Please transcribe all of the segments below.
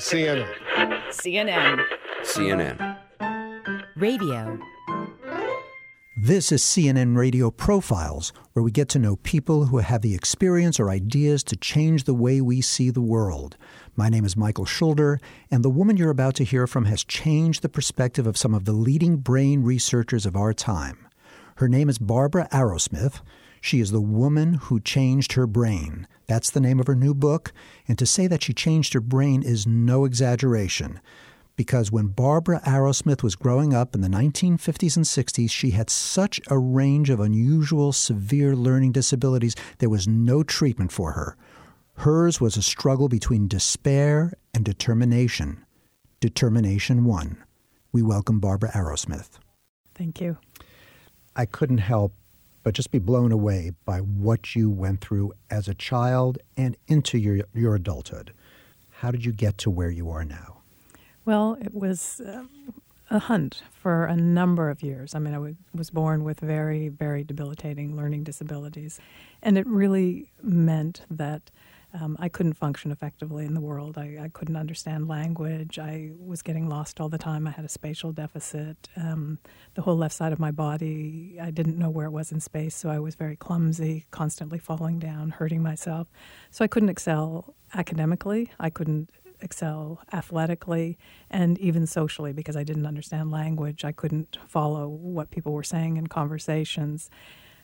CNN. CNN. CNN. Radio. This is CNN Radio Profiles, where we get to know people who have the experience or ideas to change the way we see the world. My name is Michael Schulder, and the woman you're about to hear from has changed the perspective of some of the leading brain researchers of our time. Her name is Barbara Arrowsmith. She is the woman who changed her brain. That's the name of her new book, and to say that she changed her brain is no exaggeration. Because when Barbara Arrowsmith was growing up in the 1950s and 60s, she had such a range of unusual, severe learning disabilities, there was no treatment for her. Hers was a struggle between despair and determination. Determination won. We welcome Barbara Arrowsmith. Thank you. I couldn't help but just be blown away by what you went through as a child and into your, your adulthood. How did you get to where you are now? Well, it was uh, a hunt for a number of years. I mean, I w- was born with very, very debilitating learning disabilities, and it really meant that um, I couldn't function effectively in the world. I, I, couldn't understand language. I was getting lost all the time. I had a spatial deficit. Um, the whole left side of my body, I didn't know where it was in space, so I was very clumsy, constantly falling down, hurting myself. So I couldn't excel academically. I couldn't excel athletically and even socially because I didn't understand language. I couldn't follow what people were saying in conversations.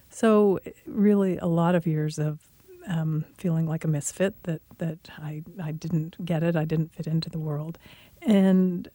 So, really, a lot of years of um, feeling like a misfit that that I I didn't get it. I didn't fit into the world, and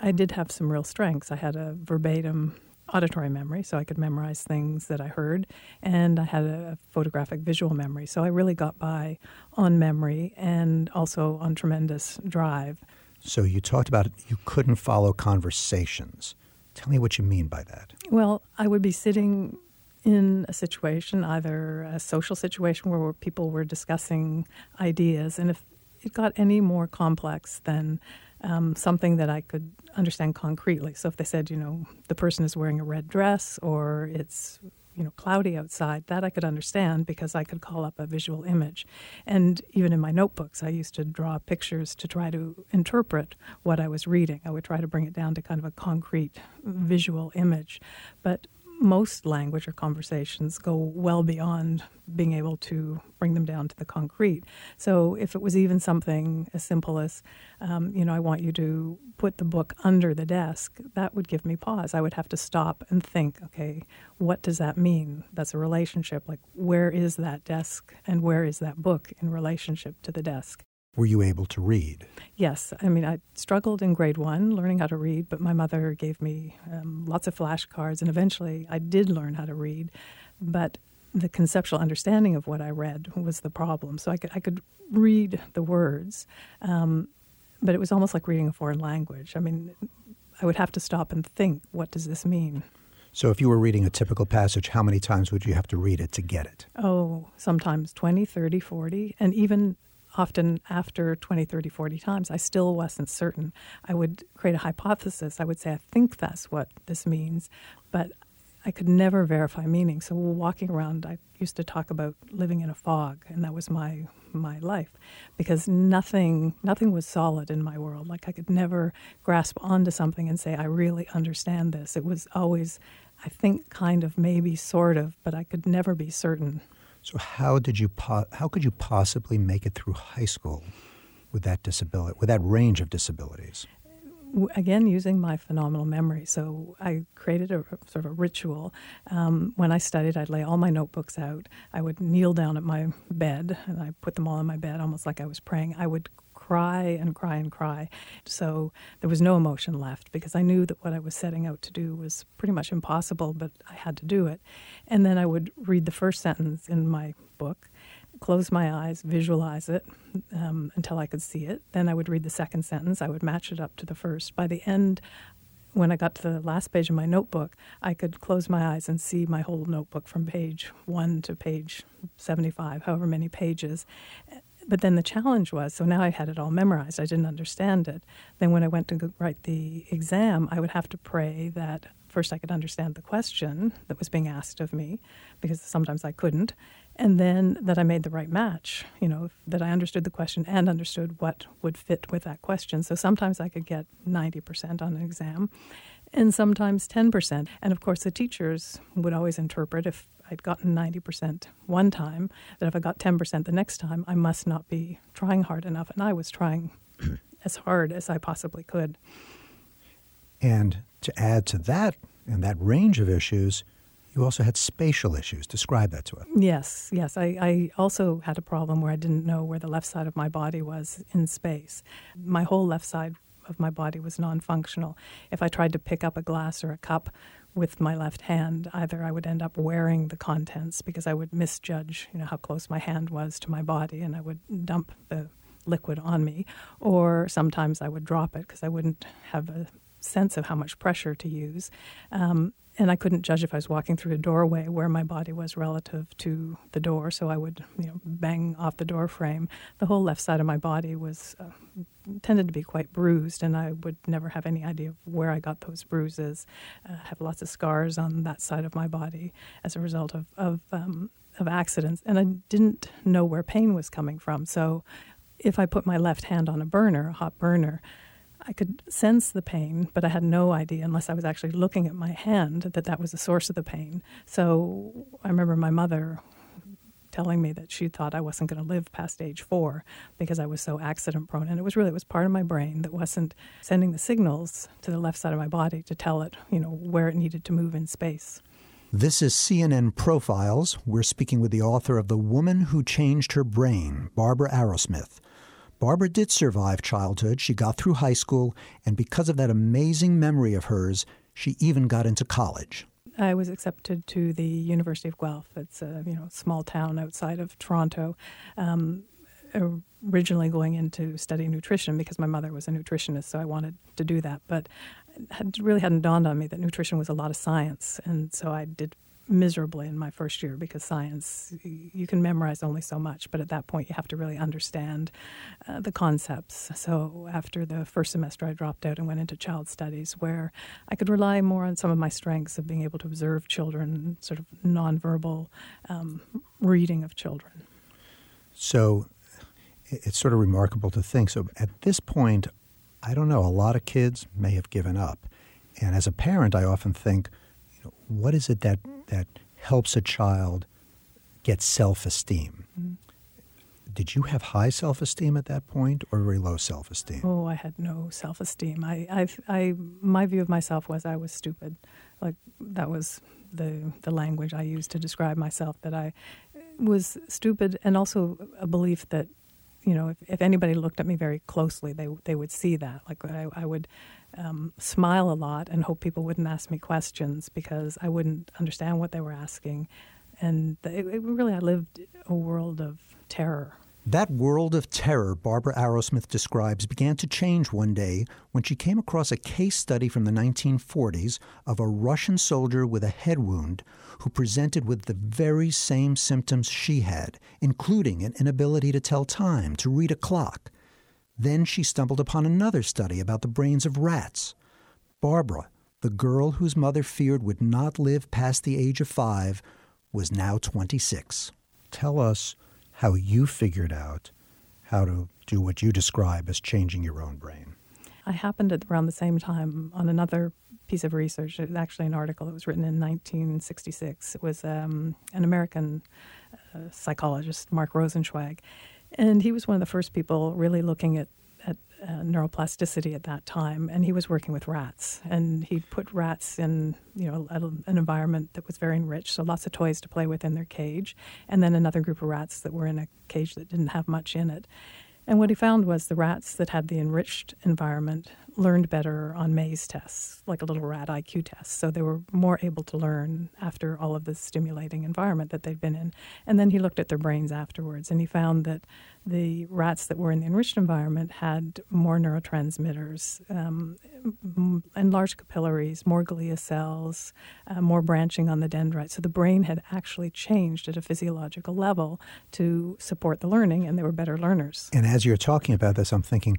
I did have some real strengths. I had a verbatim auditory memory, so I could memorize things that I heard, and I had a photographic visual memory. So I really got by on memory and also on tremendous drive. So you talked about you couldn't follow conversations. Tell me what you mean by that. Well, I would be sitting in a situation, either a social situation where people were discussing ideas, and if it got any more complex than um, something that I could understand concretely. So if they said, you know, the person is wearing a red dress or it's you know cloudy outside that i could understand because i could call up a visual image. And even in my notebooks i used to draw pictures to try to interpret what i was reading. I would try to bring it down to kind of a concrete visual image. But most language or conversations go well beyond being able to bring them down to the concrete. So if it was even something as simple as, um, you know, I want you to put the book under the desk, that would give me pause. I would have to stop and think, okay, what does that mean? That's a relationship. Like, where is that desk and where is that book in relationship to the desk? Were you able to read? Yes. I mean, I struggled in grade one learning how to read, but my mother gave me um, lots of flashcards, and eventually I did learn how to read. But the conceptual understanding of what I read was the problem. So I could, I could read the words, um, but it was almost like reading a foreign language. I mean, I would have to stop and think, what does this mean? So, if you were reading a typical passage, how many times would you have to read it to get it? Oh, sometimes 20, 30, 40. And even often after 20, 30, 40 times, I still wasn't certain. I would create a hypothesis. I would say, I think that's what this means, but I could never verify meaning. So walking around, I used to talk about living in a fog, and that was my my life, because nothing nothing was solid in my world. Like I could never grasp onto something and say, I really understand this. It was always, I think, kind of, maybe, sort of, but I could never be certain. So how did you po- how could you possibly make it through high school with that disability with that range of disabilities? Again, using my phenomenal memory. So I created a sort of a ritual. Um, when I studied, I'd lay all my notebooks out. I would kneel down at my bed and I put them all in my bed, almost like I was praying. I would cry and cry and cry. So there was no emotion left because I knew that what I was setting out to do was pretty much impossible, but I had to do it. And then I would read the first sentence in my book, close my eyes, visualize it um, until I could see it. Then I would read the second sentence. I would match it up to the first. By the end, when I got to the last page of my notebook, I could close my eyes and see my whole notebook from page one to page 75, however many pages. But then the challenge was so now I had it all memorized. I didn't understand it. Then when I went to write the exam, I would have to pray that first I could understand the question that was being asked of me, because sometimes I couldn't. and then that I made the right match, you know, that I understood the question and understood what would fit with that question. So sometimes I could get 90% on an exam and sometimes 10%. And of course, the teachers would always interpret if I'd gotten 90% one time, that if I got 10% the next time, I must not be trying hard enough. And I was trying as hard as I possibly could. And to add to that and that range of issues, you also had spatial issues. Describe that to us. Yes, yes. I, I, also had a problem where I didn't know where the left side of my body was in space. My whole left side of my body was non functional. If I tried to pick up a glass or a cup with my left hand, either I would end up wearing the contents because I would misjudge you know, how close my hand was to my body and I would dump the liquid on me, or sometimes I would drop it because I wouldn't have a sense of how much pressure to use. Um, and I couldn't judge if I was walking through a doorway where my body was relative to the door, so I would, you know, bang off the door frame. The whole left side of my body was uh, tended to be quite bruised, and I would never have any idea of where I got those bruises. Uh, have lots of scars on that side of my body as a result of of, um, of accidents, and I didn't know where pain was coming from. So, if I put my left hand on a burner, a hot burner I could sense the pain, but I had no idea unless I was actually looking at my hand that that was the source of the pain. So I remember my mother telling me that she thought I wasn't going to live past age four because I was so accident prone. And it was really, it was part of my brain that wasn't sending the signals to the left side of my body to tell it, you know, where it needed to move in space. This is CNN Profiles. We're speaking with the author of The Woman Who Changed Her Brain, Barbara Arrowsmith. Barbara did survive childhood. She got through high school, and because of that amazing memory of hers, she even got into college. I was accepted to the University of Guelph. It's a you know small town outside of Toronto. Um, originally going into study nutrition because my mother was a nutritionist, so I wanted to do that. But it really hadn't dawned on me that nutrition was a lot of science, and so I did miserably in my first year because science you can memorize only so much but at that point you have to really understand uh, the concepts. So after the first semester i dropped out and went into child studies where i could rely more on some of my strengths of being able to observe children sort of nonverbal um, reading of children. So it's sort of remarkable to think. So at this point i don't know a lot of kids may have given up. And as a parent i often think what is it that that helps a child get self esteem? Mm-hmm. Did you have high self esteem at that point, or very low self esteem? Oh, I had no self esteem. I, I, I, my view of myself was I was stupid. Like that was the the language I used to describe myself. That I was stupid, and also a belief that you know, if, if anybody looked at me very closely, they they would see that. Like I, I would um, smile a lot and hope people wouldn't ask me questions because I wouldn't understand what they were asking. And it, it really, I lived a world of terror. That world of terror Barbara Arrowsmith describes began to change one day when she came across a case study from the 1940s of a Russian soldier with a head wound who presented with the very same symptoms she had, including an inability to tell time, to read a clock. Then she stumbled upon another study about the brains of rats. Barbara, the girl whose mother feared would not live past the age of five, was now 26. Tell us how you figured out how to do what you describe as changing your own brain. I happened at around the same time on another piece of research. It was actually an article that was written in 1966. It was um, an American uh, psychologist, Mark Rosenzweig, and he was one of the first people really looking at, at uh, neuroplasticity at that time. And he was working with rats. And he put rats in, you know, an environment that was very enriched, so lots of toys to play with in their cage. And then another group of rats that were in a cage that didn't have much in it. And what he found was the rats that had the enriched environment learned better on maze tests, like a little rat IQ test. So they were more able to learn after all of the stimulating environment that they'd been in. And then he looked at their brains afterwards and he found that the rats that were in the enriched environment had more neurotransmitters, um, enlarged capillaries, more glia cells, uh, more branching on the dendrites. So the brain had actually changed at a physiological level to support the learning, and they were better learners. And as you're talking about this, I'm thinking,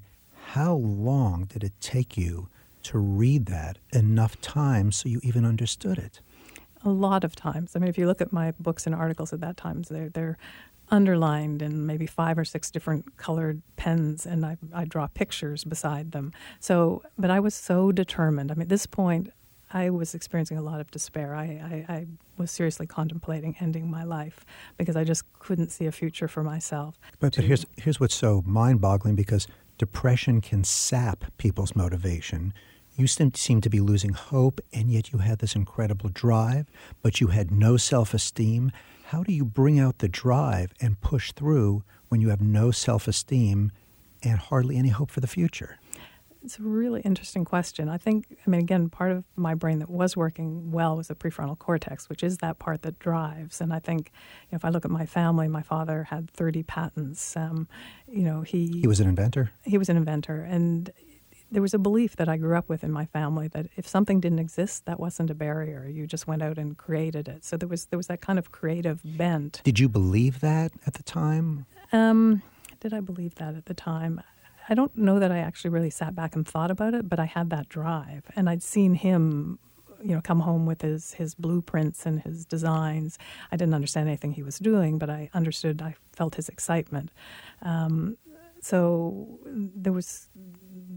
how long did it take you to read that enough times so you even understood it? a lot of times. I mean, if you look at my books and articles at that time, they're, they're underlined in maybe five or six different colored pens, and I, I draw pictures beside them. So, but I was so determined. I mean, at this point, I was experiencing a lot of despair. I, I, I, was seriously contemplating ending my life because I just couldn't see a future for myself. But, but here's, here's what's so mind boggling because depression can sap people's motivation. You seem to be losing hope, and yet you had this incredible drive, but you had no self esteem. How do you bring out the drive and push through when you have no self esteem and hardly any hope for the future? It's a really interesting question. I think, I mean, again, part of my brain that was working well was the prefrontal cortex, which is that part that drives. And I think, you know, if I look at my family, my father had 30 patents. Um, you know, he he was an inventor. He was an inventor, and there was a belief that I grew up with in my family that if something didn't exist, that wasn't a barrier. You just went out and created it. So there was there was that kind of creative bent. Did you believe that at the time? Um, did I believe that at the time? I don't know that I actually really sat back and thought about it, but I had that drive, and I'd seen him, you know, come home with his his blueprints and his designs. I didn't understand anything he was doing, but I understood. I felt his excitement. Um, so there was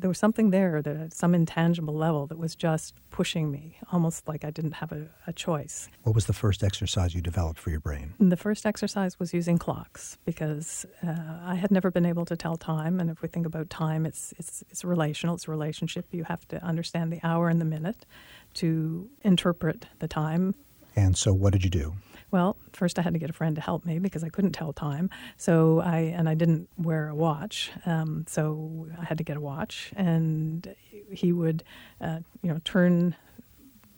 there was something there, that, some intangible level that was just pushing me, almost like I didn't have a, a choice. What was the first exercise you developed for your brain? And the first exercise was using clocks because uh, I had never been able to tell time. And if we think about time, it's, it's, it's relational, it's a relationship. You have to understand the hour and the minute to interpret the time. And so, what did you do? Well, first I had to get a friend to help me because I couldn't tell time. So I and I didn't wear a watch, um, so I had to get a watch, and he would, uh, you know, turn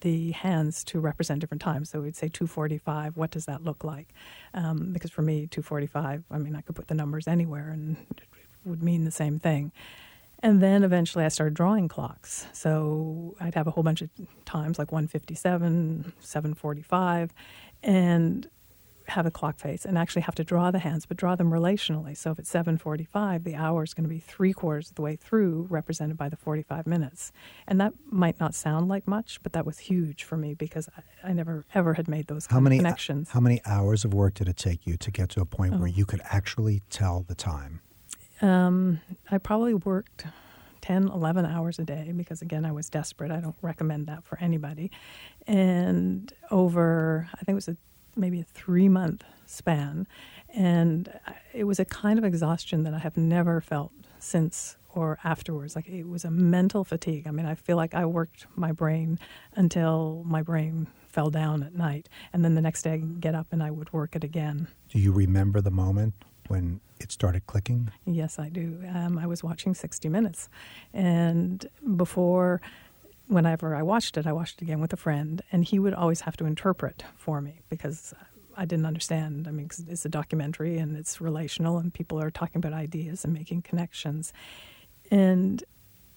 the hands to represent different times. So we'd say 245. What does that look like? Um, because for me, 245. I mean, I could put the numbers anywhere, and it would mean the same thing. And then eventually I started drawing clocks. So I'd have a whole bunch of times like 157, 745, and have a clock face and actually have to draw the hands, but draw them relationally. So if it's 7:45, the hour is going to be three quarters of the way through, represented by the 45 minutes. And that might not sound like much, but that was huge for me because I, I never ever had made those how many, connections. How many hours of work did it take you to get to a point oh. where you could actually tell the time? Um, I probably worked 10, 11 hours a day because, again, I was desperate. I don't recommend that for anybody. And over, I think it was a, maybe a three month span. And it was a kind of exhaustion that I have never felt since or afterwards. Like it was a mental fatigue. I mean, I feel like I worked my brain until my brain fell down at night. And then the next day I'd get up and I would work it again. Do you remember the moment when it started clicking? Yes, I do. Um, I was watching 60 Minutes. And before, whenever I watched it, I watched it again with a friend, and he would always have to interpret for me because I didn't understand. I mean, it's a documentary and it's relational, and people are talking about ideas and making connections. And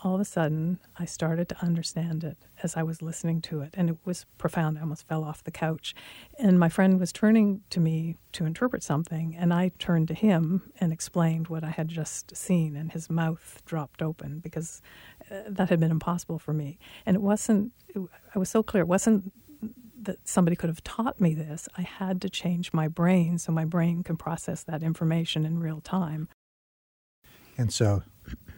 all of a sudden, I started to understand it as I was listening to it, and it was profound. I almost fell off the couch. And my friend was turning to me to interpret something, and I turned to him and explained what I had just seen, and his mouth dropped open because that had been impossible for me. And it wasn't, I was so clear, it wasn't that somebody could have taught me this. I had to change my brain so my brain can process that information in real time. And so,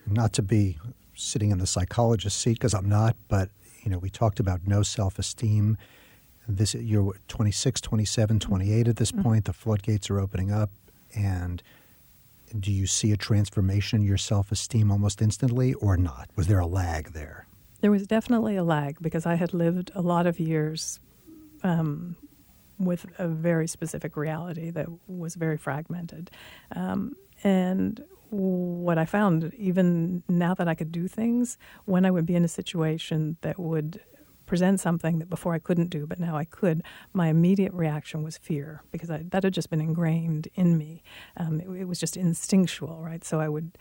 not to be sitting in the psychologist seat because I'm not, but you know, we talked about no self-esteem. This you're 26, 27, 28 at this mm-hmm. point. The floodgates are opening up, and do you see a transformation in your self-esteem almost instantly, or not? Was there a lag there? There was definitely a lag because I had lived a lot of years um, with a very specific reality that was very fragmented. Um, and what I found, even now that I could do things, when I would be in a situation that would present something that before I couldn't do, but now I could, my immediate reaction was fear because I, that had just been ingrained in me. Um, it, it, was just instinctual, right? So I would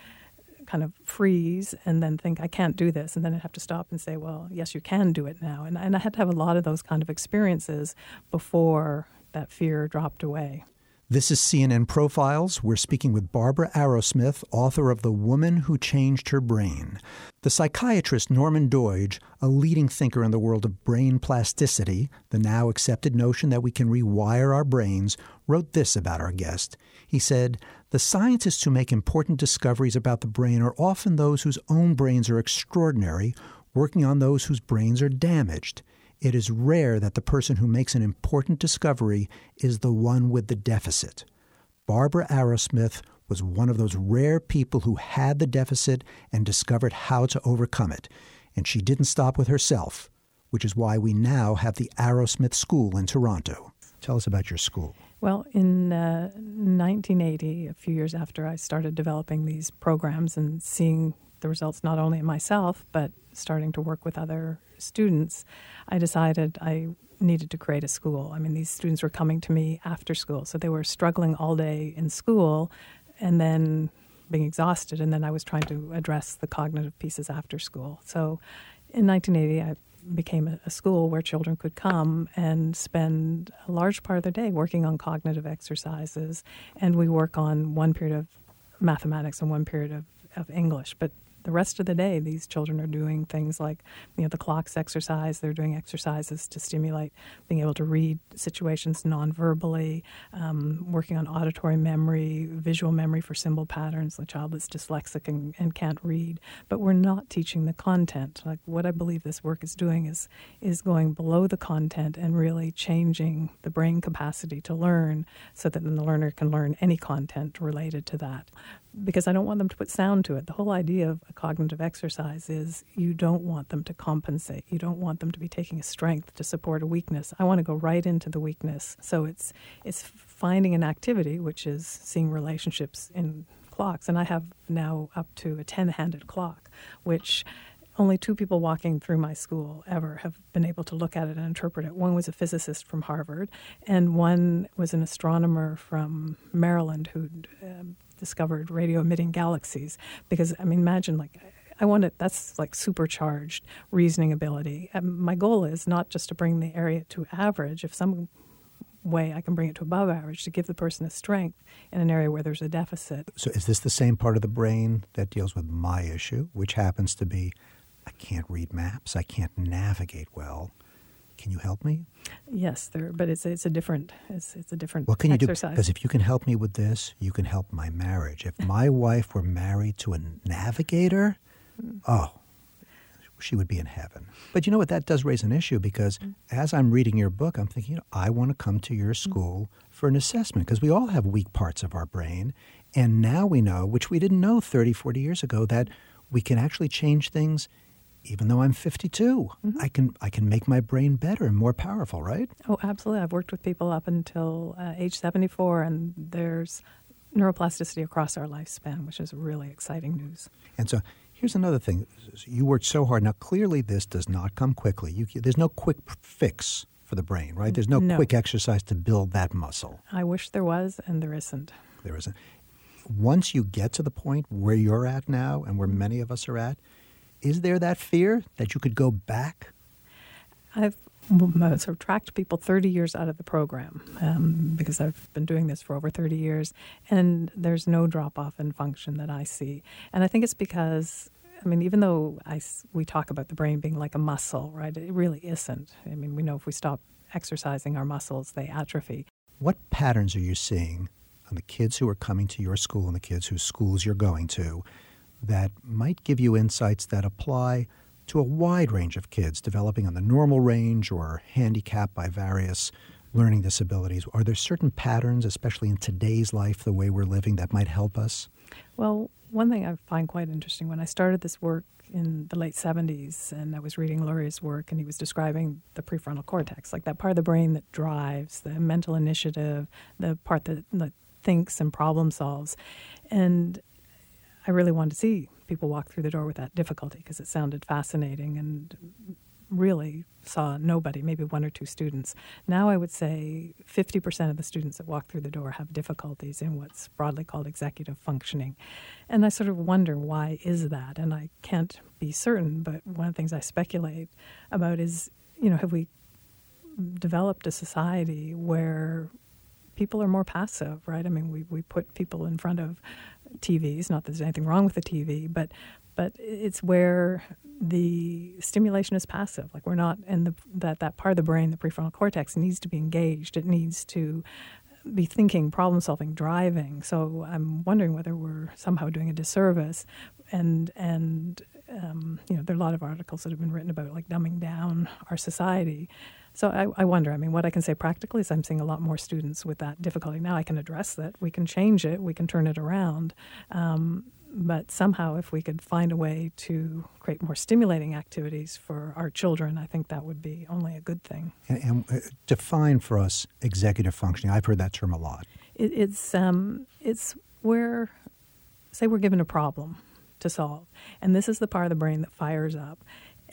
kind of freeze and then think, I can't do this. And then I'd have to stop and say, well, yes, you can do it now. And, and I had to have a lot of those kind of experiences before that fear dropped away. This is CNN Profiles. We're speaking with Barbara Arrowsmith, author of The Woman Who Changed Her Brain. The psychiatrist Norman Doidge, a leading thinker in the world of brain plasticity, the now accepted notion that we can rewire our brains, wrote this about our guest. He said, The scientists who make important discoveries about the brain are often those whose own brains are extraordinary, working on those whose brains are damaged it is rare that the person who makes an important discovery is the one with the deficit. Barbara Arrowsmith was one of those rare people who had the deficit and discovered how to overcome it. And she didn't stop with herself, which is why we now have the Arrowsmith School in Toronto. Tell us about your school. Well, in uh, 1980, a few years after I started developing these programs and seeing the results not only in myself, but starting to work with other students, I decided I needed to create a school. I mean, these students were coming to me after school, so they were struggling all day in school and then being exhausted, and then I was trying to address the cognitive pieces after school. So in 1980, I became a, school where children could come and spend a large part of their day working on cognitive exercises, and we work on one period of mathematics and one period of, of English. But the rest of the day, these children are doing things like, you know, the clocks exercise. They're doing exercises to stimulate being able to read situations non-verbally, um, working on auditory memory, visual memory for symbol patterns. The child that's dyslexic and, and can't read, but we're not teaching the content. Like what I believe this work is doing is is going below the content and really changing the brain capacity to learn, so that then the learner can learn any content related to that because I don't want them to put sound to it. The whole idea of a cognitive exercise is you don't want them to compensate. You don't want them to be taking a strength to support a weakness. I want to go right into the weakness. So it's it's finding an activity which is seeing relationships in clocks and I have now up to a 10-handed clock which only two people walking through my school ever have been able to look at it and interpret it. One was a physicist from Harvard, and one was an astronomer from Maryland who um, discovered radio emitting galaxies. Because, I mean, imagine like, I want it, that's like supercharged reasoning ability. And my goal is not just to bring the area to average, if some way I can bring it to above average to give the person a strength in an area where there's a deficit. So, is this the same part of the brain that deals with my issue, which happens to be I can't read maps, I can't navigate well? Can you help me? Yes, there, but it's it's a different it's it's a different. What can exercise. you do? Because if you can help me with this, you can help my marriage. If my wife were married to a navigator, mm. oh, she would be in heaven. But you know what? That does raise an issue because mm. as I'm reading your book, I'm thinking, you know, I want to come to your mm. school mm. for an assessment because we all have weak parts of our brain. And now we know, which we didn't know 30, 40 years ago, that we can actually change things even though I'm 52, mm-hmm. I can I can make my brain better and more powerful, right? Oh, absolutely. I've worked with people up until uh, age 74, and there's neuroplasticity across our lifespan, which is really exciting news. And so here's another thing: you worked so hard. Now, clearly, this does not come quickly. You, there's no quick fix for the brain, right? There's no, no, quick exercise to build that muscle. I wish there was, and there isn't. There isn't. Once you get to the point where you're at now, and where many of us are at is there that fear that you could go back? I've of tracked people 30 years out of the program um, because I've been doing this for over 30 years, and there's no drop off in function that I see. And I think it's because I mean, even though I, we talk about the brain being like a muscle, right? It really isn't. I mean, we know if we stop exercising our muscles, they atrophy. What patterns are you seeing on the kids who are coming to your school and the kids whose schools you're going to that might give you insights that apply to a wide range of kids developing on the normal range or handicapped by various learning disabilities. Are there certain patterns, especially in today's life, the way we're living, that might help us? Well, one thing I find quite interesting when I started this work in the late 70s and I was reading Luria's work and he was describing the prefrontal cortex, like that part of the brain that drives, the mental initiative, the part that, that thinks and problem solves. And I really wanted to see people walk through the door with that difficulty because it sounded fascinating and really saw nobody, maybe one or two students. Now I would say 50% of the students that walk through the door have difficulties in what's broadly called executive functioning. And I sort of wonder why is that? And I can't be certain, but one of the things I speculate about is, you know, have we developed a society where people are more passive, right? I mean, we, we put people in front of TVs. Not that there's anything wrong with the TV, but but it's where the stimulation is passive. Like we're not, and the, that that part of the brain, the prefrontal cortex, needs to be engaged. It needs to be thinking, problem solving, driving. So I'm wondering whether we're somehow doing a disservice, and and um, you know there are a lot of articles that have been written about like dumbing down our society. So I, I, wonder. I mean, what I can say practically is I'm seeing a lot more students with that difficulty now. I can address that. We can change it. We can turn it around. Um, but somehow, if we could find a way to create more stimulating activities for our children, I think that would be only a good thing. And, and uh, define for us executive functioning. I've heard that term a lot. It, it's um, it's where, say, we're given a problem to solve, and this is the part of the brain that fires up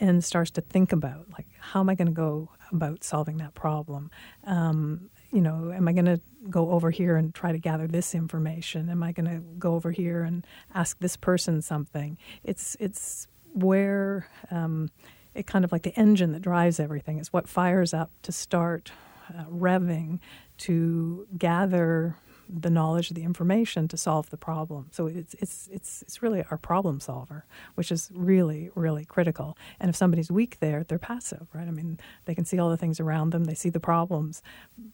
and starts to think about like how am I going to go about solving that problem. Um, you know, am I going to go over here and try to gather this information? Am I going to go over here and ask this person something? It's it's where um, it kind of like the engine that drives everything. It's what fires up to start uh, revving to gather the knowledge, the information to solve the problem. So it's it's it's it's really our problem solver, which is really really critical. And if somebody's weak there, they're passive, right? I mean, they can see all the things around them, they see the problems,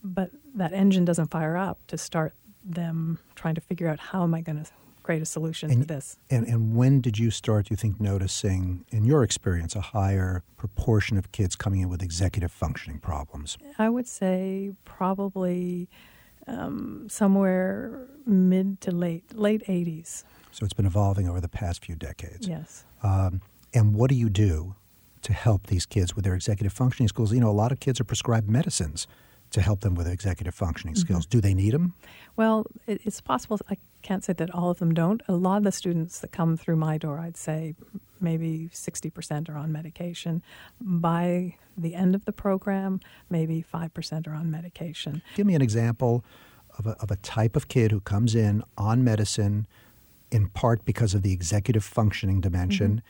but that engine doesn't fire up to start them trying to figure out how am I going to create a solution and, to this. And, and when did you start, you think, noticing, in your experience, a higher proportion of kids coming in with executive functioning problems? I would say probably um, somewhere mid to late late 80s. So it's been evolving over the past few decades. Yes. Um, and what do you do to help these kids with their executive functioning skills? You know, a lot of kids are prescribed medicines to help them with executive functioning mm-hmm. skills. Do they need them? Well, it, it's possible. I can't say that all of them don't. A lot of the students that come through my door, I'd say maybe 60% are on medication. By the end of the program, maybe 5% are on medication. Give me an example of a, of a type of kid who comes in on medicine in part because of the executive functioning dimension.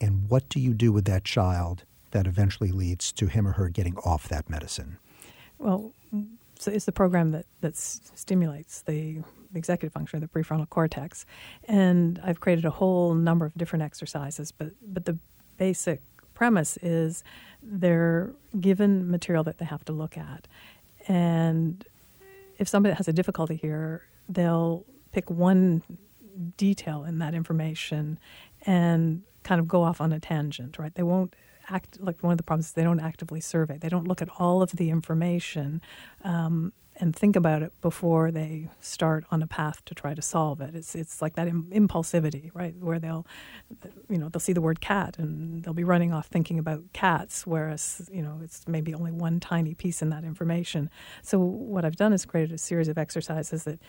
Mm-hmm. And what do you do with that child that eventually leads to him or her getting off that medicine? Well, so it's the program that, that stimulates the executive function of the prefrontal cortex. And I've created a whole number of different exercises, but, but the basic premise is they're given material that they have to look at. And if somebody has a difficulty here, they'll pick one detail in that information and kind of go off on a tangent, right? They won't act like one of the problems is they don't actively survey. They don't look at all of the information um, and think about it before they start on a path to try to solve it. It's it's like that Im- impulsivity, right? Where they'll, you know, they'll see the word cat and they'll be running off thinking about cats, whereas you know it's maybe only one tiny piece in that information. So what I've done is created a series of exercises that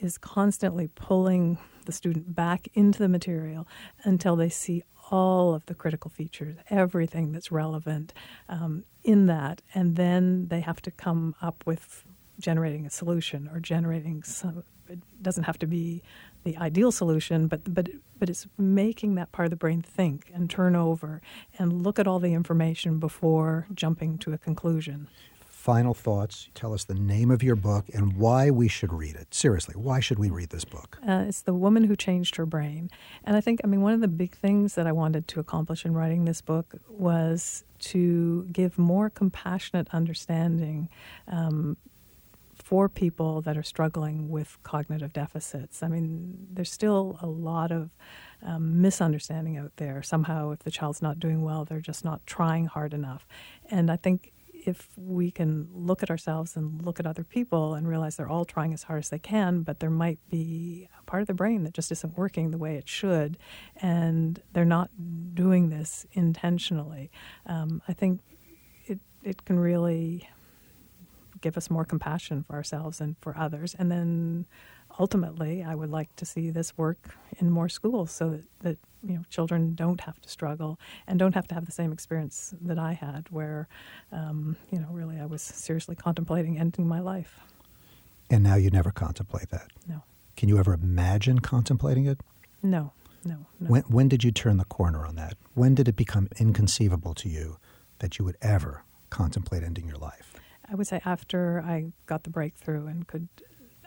is constantly pulling the student back into the material until they see all of the critical features, everything that's relevant um, in that, and then they have to come up with generating a solution or generating some. It doesn't have to be the ideal solution, but but but it's making that part of the brain think and turn over and look at all the information before jumping to a conclusion. Final thoughts. Tell us the name of your book and why we should read it. Seriously, why should we read this book? Uh, it's The Woman Who Changed Her Brain. And I think, I mean, one of the big things that I wanted to accomplish in writing this book was to give more compassionate understanding um, for people that are struggling with cognitive deficits. I mean, there's still a lot of um, misunderstanding out there. Somehow, if the child's not doing well, they're just not trying hard enough. And I think if we can look at ourselves and look at other people and realize they're all trying as hard as they can, but there might be a part of the brain that just isn't working the way it should, and they're not doing this intentionally, um, I think it, it can really give us more compassion for ourselves and for others. And then ultimately, I would like to see this work in more schools so that, that you know children don't have to struggle and don't have to have the same experience that I had, where um, you know really I was seriously contemplating ending my life. And now you never contemplate that. No. Can you ever imagine contemplating it? No, no, no. When when did you turn the corner on that? When did it become inconceivable to you that you would ever contemplate ending your life? I would say after I got the breakthrough and could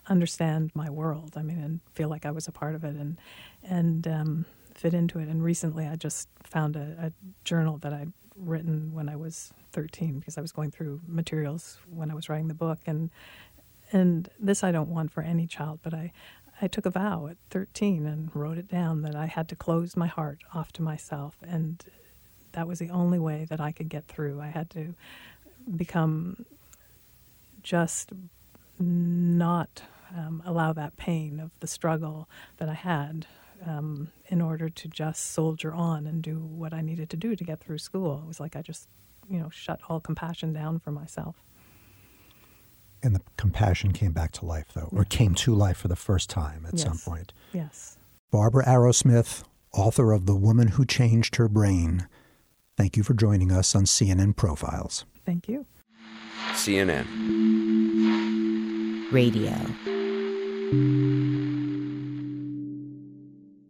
understand my world, I mean, and feel like I was a part of it and and um, fit into it. And recently, I just found a, a journal that I'd written when I was 13 because I was going through materials when I was writing the book, and and this I don't want for any child, but I. I took a vow at 13 and wrote it down that I had to close my heart off to myself, and that was the only way that I could get through. I had to become just not um, allow that pain of the struggle that I had um, in order to just soldier on and do what I needed to do to get through school. It was like I just, you know, shut all compassion down for myself. And the compassion came back to life, though, or came to life for the first time at yes. some point. Yes. Barbara Arrowsmith, author of The Woman Who Changed Her Brain. Thank you for joining us on CNN Profiles. Thank you. CNN Radio. Thank mm -hmm. you.